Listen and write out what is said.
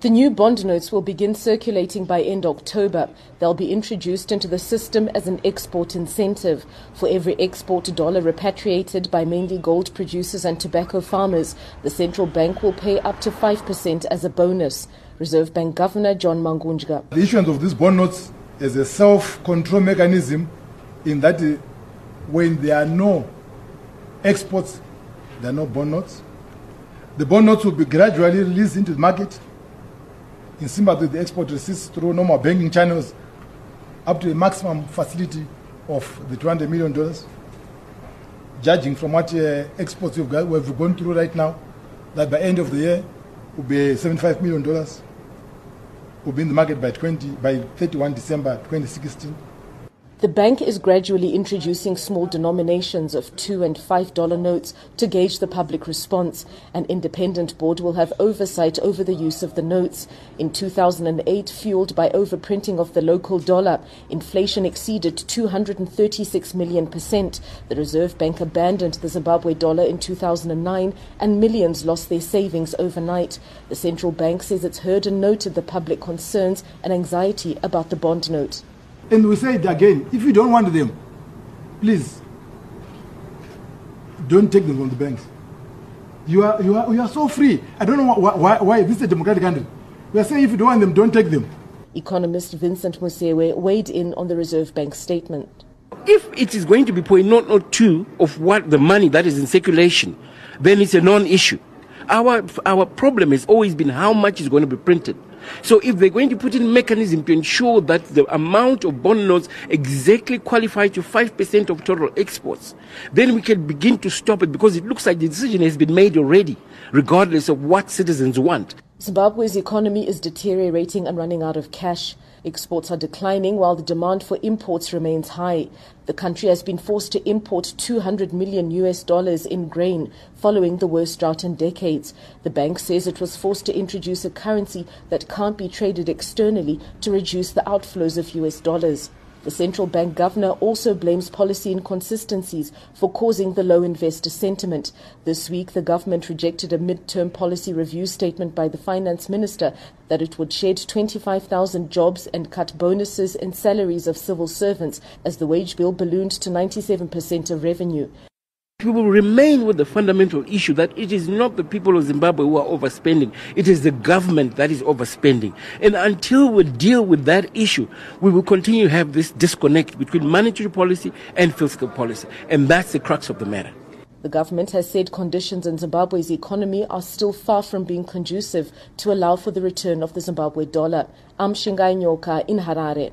The new bond notes will begin circulating by end October. They'll be introduced into the system as an export incentive. For every export dollar repatriated by mainly gold producers and tobacco farmers, the central bank will pay up to 5% as a bonus. Reserve Bank Governor John Mangudya. The issuance of these bond notes is a self-control mechanism in that uh, when there are no exports, there are no bond notes. The bond notes will be gradually released into the market in Zimbabwe, the export receipts through normal banking channels up to a maximum facility of the $200 million. Judging from what uh, exports we've, got, we've gone through right now, that by end of the year will be $75 million. Will be in the market by 20 by 31 December 2016. The bank is gradually introducing small denominations of two and five dollar notes to gauge the public response. An independent board will have oversight over the use of the notes. In 2008, fueled by overprinting of the local dollar, inflation exceeded 236 million percent. The Reserve Bank abandoned the Zimbabwe dollar in 2009 and millions lost their savings overnight. The central bank says it's heard and noted the public concerns and anxiety about the bond note. And we say it again, if you don't want them, please, don't take them from the banks. You are, you are, you are so free. I don't know why, why, why this is a democratic country. We are saying if you don't want them, don't take them. Economist Vincent Musewe weighed in on the Reserve Bank statement. If it is going to be 0.002 of what the money that is in circulation, then it's a non-issue. Our, our problem has always been how much is going to be printed. So if they're going to put in mechanism to ensure that the amount of bond notes exactly qualify to 5% of total exports, then we can begin to stop it because it looks like the decision has been made already, regardless of what citizens want. Zimbabwe's economy is deteriorating and running out of cash. Exports are declining while the demand for imports remains high. The country has been forced to import 200 million US dollars in grain following the worst drought in decades. The bank says it was forced to introduce a currency that can't be traded externally to reduce the outflows of US dollars. The central bank governor also blames policy inconsistencies for causing the low investor sentiment. This week, the government rejected a mid-term policy review statement by the finance minister that it would shed 25,000 jobs and cut bonuses and salaries of civil servants as the wage bill ballooned to 97% of revenue. We will remain with the fundamental issue that it is not the people of Zimbabwe who are overspending, it is the government that is overspending. And until we deal with that issue, we will continue to have this disconnect between monetary policy and fiscal policy. And that's the crux of the matter. The government has said conditions in Zimbabwe's economy are still far from being conducive to allow for the return of the Zimbabwe dollar. I'm Shingai Nyoka in Harare.